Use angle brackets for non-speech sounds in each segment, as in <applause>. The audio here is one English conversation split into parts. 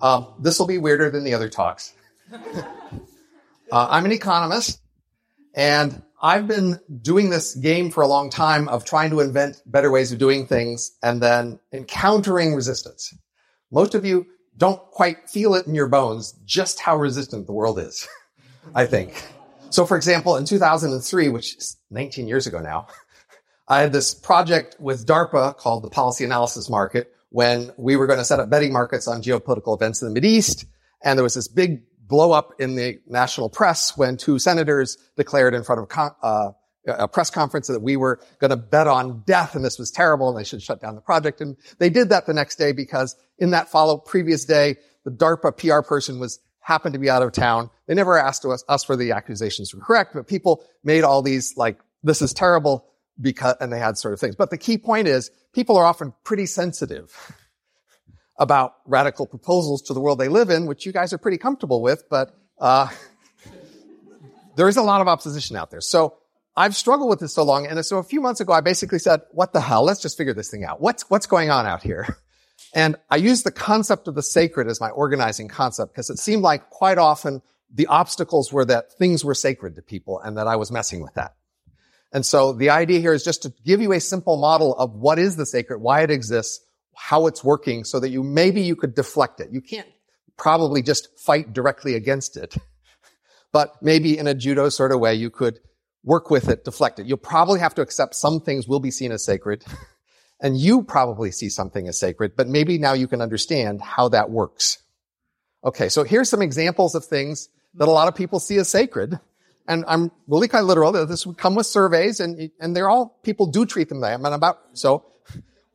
Um, this will be weirder than the other talks. <laughs> uh, I'm an economist, and I've been doing this game for a long time of trying to invent better ways of doing things and then encountering resistance. Most of you don't quite feel it in your bones just how resistant the world is, <laughs> I think. So, for example, in 2003, which is 19 years ago now, <laughs> I had this project with DARPA called the Policy Analysis Market when we were going to set up betting markets on geopolitical events in the Mideast. And there was this big blow up in the national press when two senators declared in front of con- uh, a press conference that we were going to bet on death and this was terrible and they should shut down the project. And they did that the next day because in that follow previous day, the DARPA PR person was happened to be out of town. They never asked us, us whether the accusations were correct, but people made all these like, this is terrible because, and they had sort of things. But the key point is people are often pretty sensitive about radical proposals to the world they live in, which you guys are pretty comfortable with, but uh, <laughs> there is a lot of opposition out there. So I've struggled with this so long, and so a few months ago, I basically said, "What the hell? Let's just figure this thing out. What's what's going on out here?" And I used the concept of the sacred as my organizing concept because it seemed like quite often the obstacles were that things were sacred to people, and that I was messing with that. And so the idea here is just to give you a simple model of what is the sacred, why it exists, how it's working so that you maybe you could deflect it. You can't probably just fight directly against it, <laughs> but maybe in a judo sort of way you could work with it, deflect it. You'll probably have to accept some things will be seen as sacred <laughs> and you probably see something as sacred, but maybe now you can understand how that works. Okay. So here's some examples of things that a lot of people see as sacred. And I'm really kind of literal. That this would come with surveys and, and they're all, people do treat them that. I'm about, so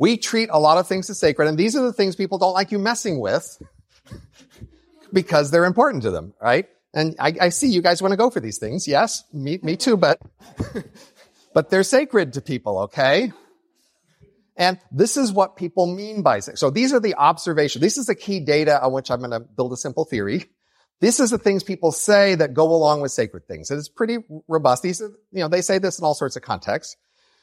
we treat a lot of things as sacred, and these are the things people don't like you messing with <laughs> because they're important to them, right? And I, I see you guys want to go for these things. Yes, me, me too, but, <laughs> but they're sacred to people, okay? And this is what people mean by sacred. So these are the observations. This is the key data on which I'm going to build a simple theory. This is the things people say that go along with sacred things. And it's pretty robust. These are, you know, they say this in all sorts of contexts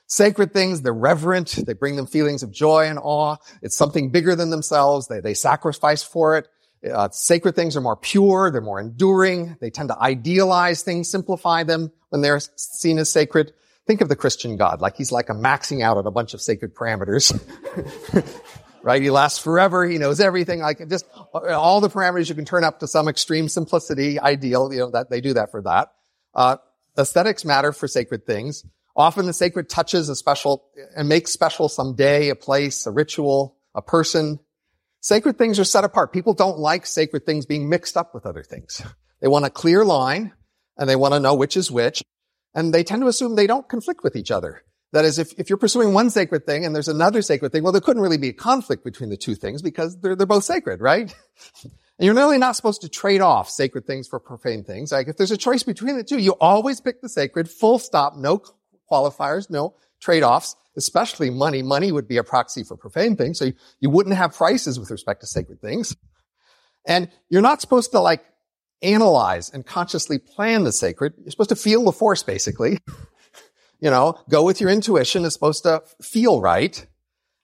sacred things. They're reverent. They bring them feelings of joy and awe. It's something bigger than themselves. They, they sacrifice for it. Uh, sacred things are more pure. They're more enduring. They tend to idealize things, simplify them when they're seen as sacred. Think of the Christian God, like he's like a maxing out on a bunch of sacred parameters. <laughs> right? He lasts forever. He knows everything. Like just all the parameters you can turn up to some extreme simplicity ideal. You know, that they do that for that. Uh, aesthetics matter for sacred things. Often the sacred touches a special and makes special some day, a place, a ritual, a person. Sacred things are set apart. People don't like sacred things being mixed up with other things. They want a clear line and they want to know which is which. And they tend to assume they don't conflict with each other. That is, if, if you're pursuing one sacred thing and there's another sacred thing, well, there couldn't really be a conflict between the two things because they're, they're both sacred, right? And <laughs> you're really not supposed to trade off sacred things for profane things. Like if there's a choice between the two, you always pick the sacred, full stop, no qualifiers, no trade-offs, especially money. Money would be a proxy for profane things. So you, you wouldn't have prices with respect to sacred things. And you're not supposed to like analyze and consciously plan the sacred. You're supposed to feel the force, basically. <laughs> you know, go with your intuition. It's supposed to feel right.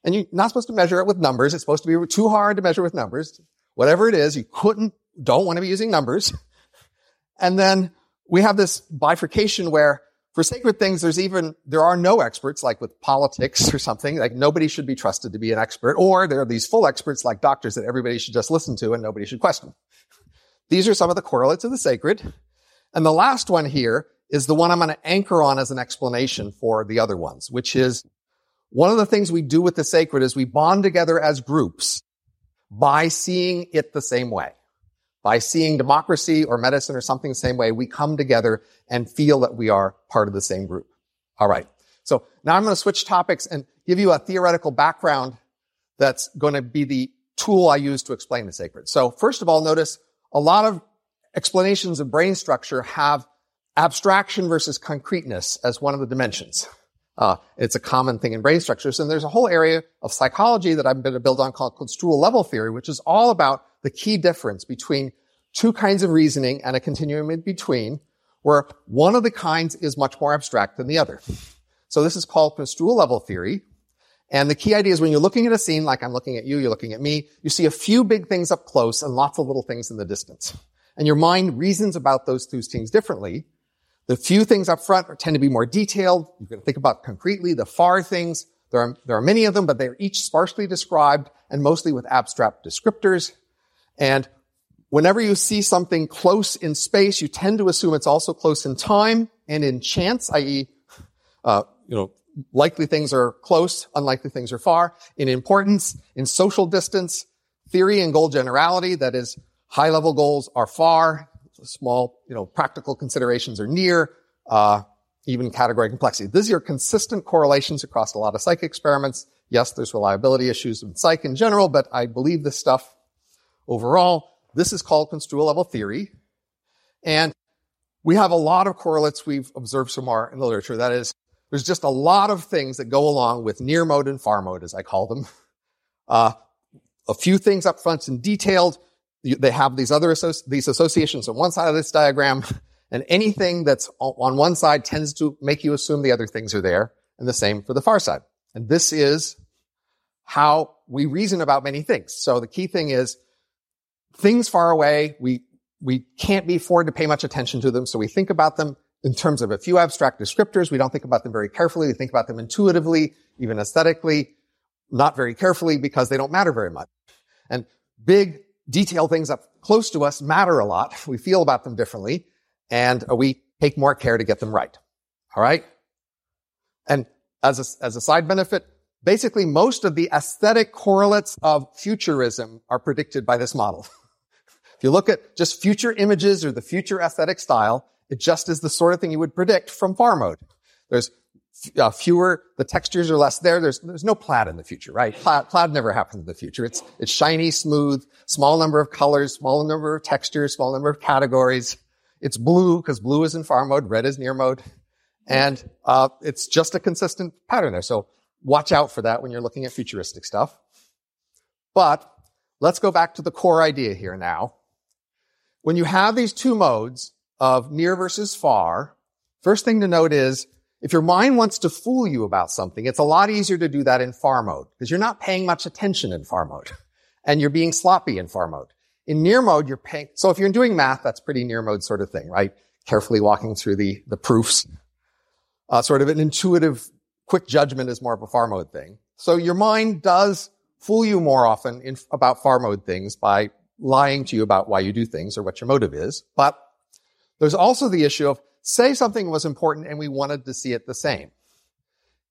And you're not supposed to measure it with numbers. It's supposed to be too hard to measure with numbers. Whatever it is, you couldn't, don't want to be using numbers. <laughs> And then we have this bifurcation where for sacred things, there's even, there are no experts, like with politics or something, like nobody should be trusted to be an expert, or there are these full experts like doctors that everybody should just listen to and nobody should question. These are some of the correlates of the sacred. And the last one here is the one I'm going to anchor on as an explanation for the other ones, which is one of the things we do with the sacred is we bond together as groups by seeing it the same way by seeing democracy or medicine or something the same way, we come together and feel that we are part of the same group. All right. So now I'm going to switch topics and give you a theoretical background that's going to be the tool I use to explain the sacred. So first of all, notice a lot of explanations of brain structure have abstraction versus concreteness as one of the dimensions. Uh, it's a common thing in brain structures. And there's a whole area of psychology that I'm going to build on called, called Construal level theory, which is all about the key difference between two kinds of reasoning and a continuum in between. where one of the kinds is much more abstract than the other. So this is called construal level theory. And the key idea is when you're looking at a scene, like I'm looking at you, you're looking at me, you see a few big things up close and lots of little things in the distance. And your mind reasons about those two things differently. The few things up front tend to be more detailed. You can think about concretely the far things. There are, there are many of them, but they're each sparsely described and mostly with abstract descriptors. And whenever you see something close in space, you tend to assume it's also close in time and in chance, i.e., uh, you know, likely things are close, unlikely things are far. In importance, in social distance, theory and goal generality, that is, high level goals are far, small, you know, practical considerations are near, uh, even category complexity. These are consistent correlations across a lot of psych experiments. Yes, there's reliability issues in psych in general, but I believe this stuff overall. This is called construal level theory. And we have a lot of correlates we've observed so far in the literature. That is, there's just a lot of things that go along with near mode and far mode, as I call them. <laughs> Uh, a few things up front and detailed. They have these other associ- these associations on one side of this diagram, <laughs> and anything that's on one side tends to make you assume the other things are there, and the same for the far side. And this is how we reason about many things. So the key thing is things far away, we, we can't be afford to pay much attention to them. So we think about them in terms of a few abstract descriptors. We don't think about them very carefully. We think about them intuitively, even aesthetically, not very carefully because they don't matter very much. And big detailed things up close to us matter a lot. We feel about them differently and uh, we take more care to get them right. All right. And as a, as a side benefit, basically most of the aesthetic correlates of futurism are predicted by this model. <laughs> if you look at just future images or the future aesthetic style, it just is the sort of thing you would predict from far mode. There's uh, fewer, the textures are less there. There's, there's no plaid in the future, right? Plaid, plaid never happens in the future. It's, it's shiny, smooth, small number of colors, small number of textures, small number of categories. It's blue because blue is in far mode, red is near mode. And, uh, it's just a consistent pattern there. So watch out for that when you're looking at futuristic stuff. But let's go back to the core idea here now. When you have these two modes of near versus far, first thing to note is if your mind wants to fool you about something, it's a lot easier to do that in far mode because you're not paying much attention in far mode <laughs> and you're being sloppy in far mode. In near mode, you're paying, so if you're doing math, that's pretty near mode sort of thing, right? Carefully walking through the, the proofs. Uh, sort of an intuitive quick judgment is more of a far mode thing. So your mind does fool you more often in, about far mode things by lying to you about why you do things or what your motive is. But there's also the issue of say something was important and we wanted to see it the same.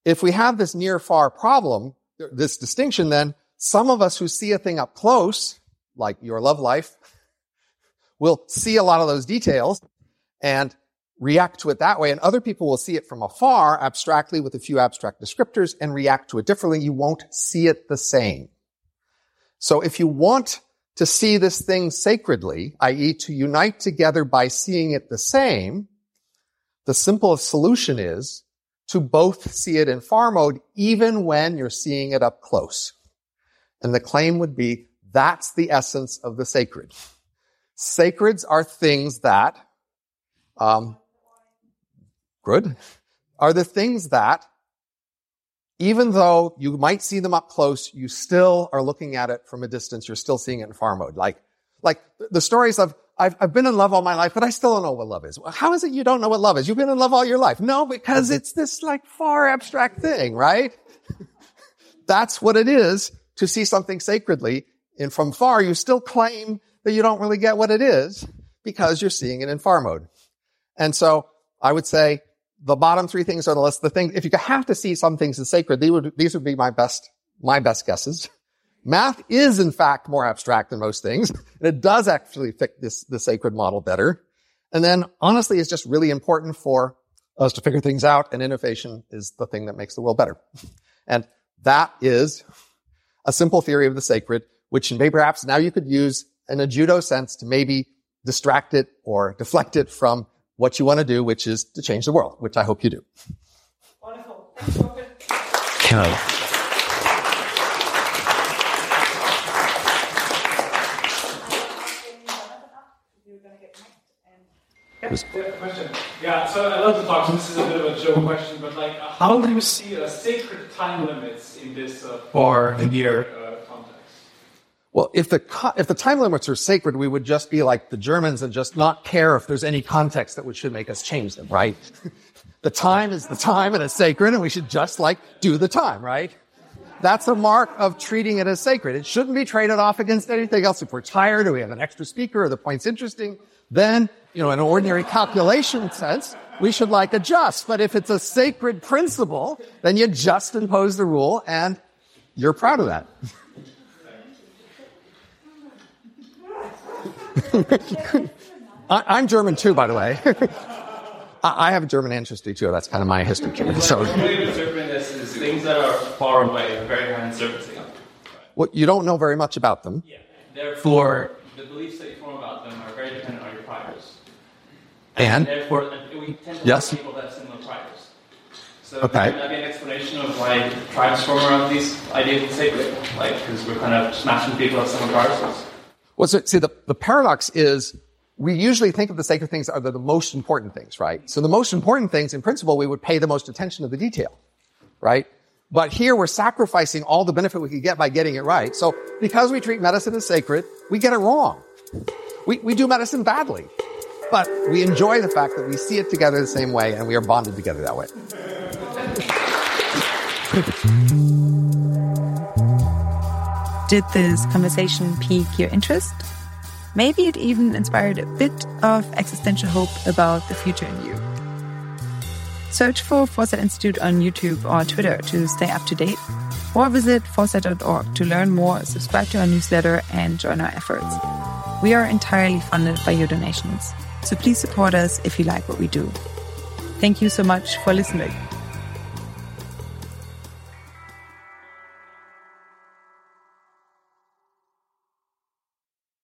If we have this near far problem, this distinction, then some of us who see a thing up close, like your love life, will see a lot of those details and react to it that way. And other people will see it from afar, abstractly with a few abstract descriptors and react to it differently. You won't see it the same. So if you want to see this thing sacredly, i.e. to unite together by seeing it the same, the simplest solution is to both see it in far mode even when you're seeing it up close. And the claim would be that's the essence of the sacred. Sacreds are things that um, good, are the things that, even though you might see them up close, you still are looking at it from a distance. You're still seeing it in far mode. Like, like the stories of, I've, I've been in love all my life, but I still don't know what love is. How is it you don't know what love is? You've been in love all your life. No, because it's this like far abstract thing, right? <laughs> That's what it is to see something sacredly. And from far, you still claim that you don't really get what it is because you're seeing it in far mode. And so I would say the bottom three things on the list, the thing, if you have to see some things as sacred, these would, these would be my best, my best guesses. Math is in fact more abstract than most things, and it does actually fit this, the sacred model better. And then honestly, it's just really important for us to figure things out, and innovation is the thing that makes the world better. And that is a simple theory of the sacred, which maybe perhaps now you could use in a judo sense to maybe distract it or deflect it from what you want to do, which is to change the world, which I hope you do. Wonderful. Thanks, Yeah, question. Yeah, so I love the talk. So this is a bit of a joke question, but like, how do you see uh, sacred time limits in this uh, for a year uh, context? Well, if the if the time limits are sacred, we would just be like the Germans and just not care if there's any context that would should make us change them, right? <laughs> the time is the time and it's sacred, and we should just like do the time, right? That's a mark of treating it as sacred. It shouldn't be traded off against anything else. If we're tired or we have an extra speaker or the point's interesting, then, you know, in an ordinary calculation sense, we should like adjust. But if it's a sacred principle, then you just impose the rule and you're proud of that. <laughs> I, am German too, by the way. <laughs> I, I have German ancestry too. That's kind of my history. <laughs> So, the way to is things that are far away very high. Well, you don't know very much about them. Yeah. Therefore, the beliefs that you form about them are very dependent on your priors. And? and therefore, we tend to yes. people that have similar priors. So okay. that be an explanation of why tribes form around these ideas of sacred? Like, because we're kind of smashing people have similar priors. Well, so, see, the, the paradox is we usually think of the sacred things are the, the most important things, right? So the most important things, in principle, we would pay the most attention to the detail, right? But here we're sacrificing all the benefit we could get by getting it right. So because we treat medicine as sacred, we get it wrong. We, we do medicine badly. But we enjoy the fact that we see it together the same way and we are bonded together that way. <laughs> Did this conversation pique your interest? Maybe it even inspired a bit of existential hope about the future in you. Search for Foresight Institute on YouTube or Twitter to stay up to date, or visit foresight.org to learn more, subscribe to our newsletter, and join our efforts. We are entirely funded by your donations, so please support us if you like what we do. Thank you so much for listening.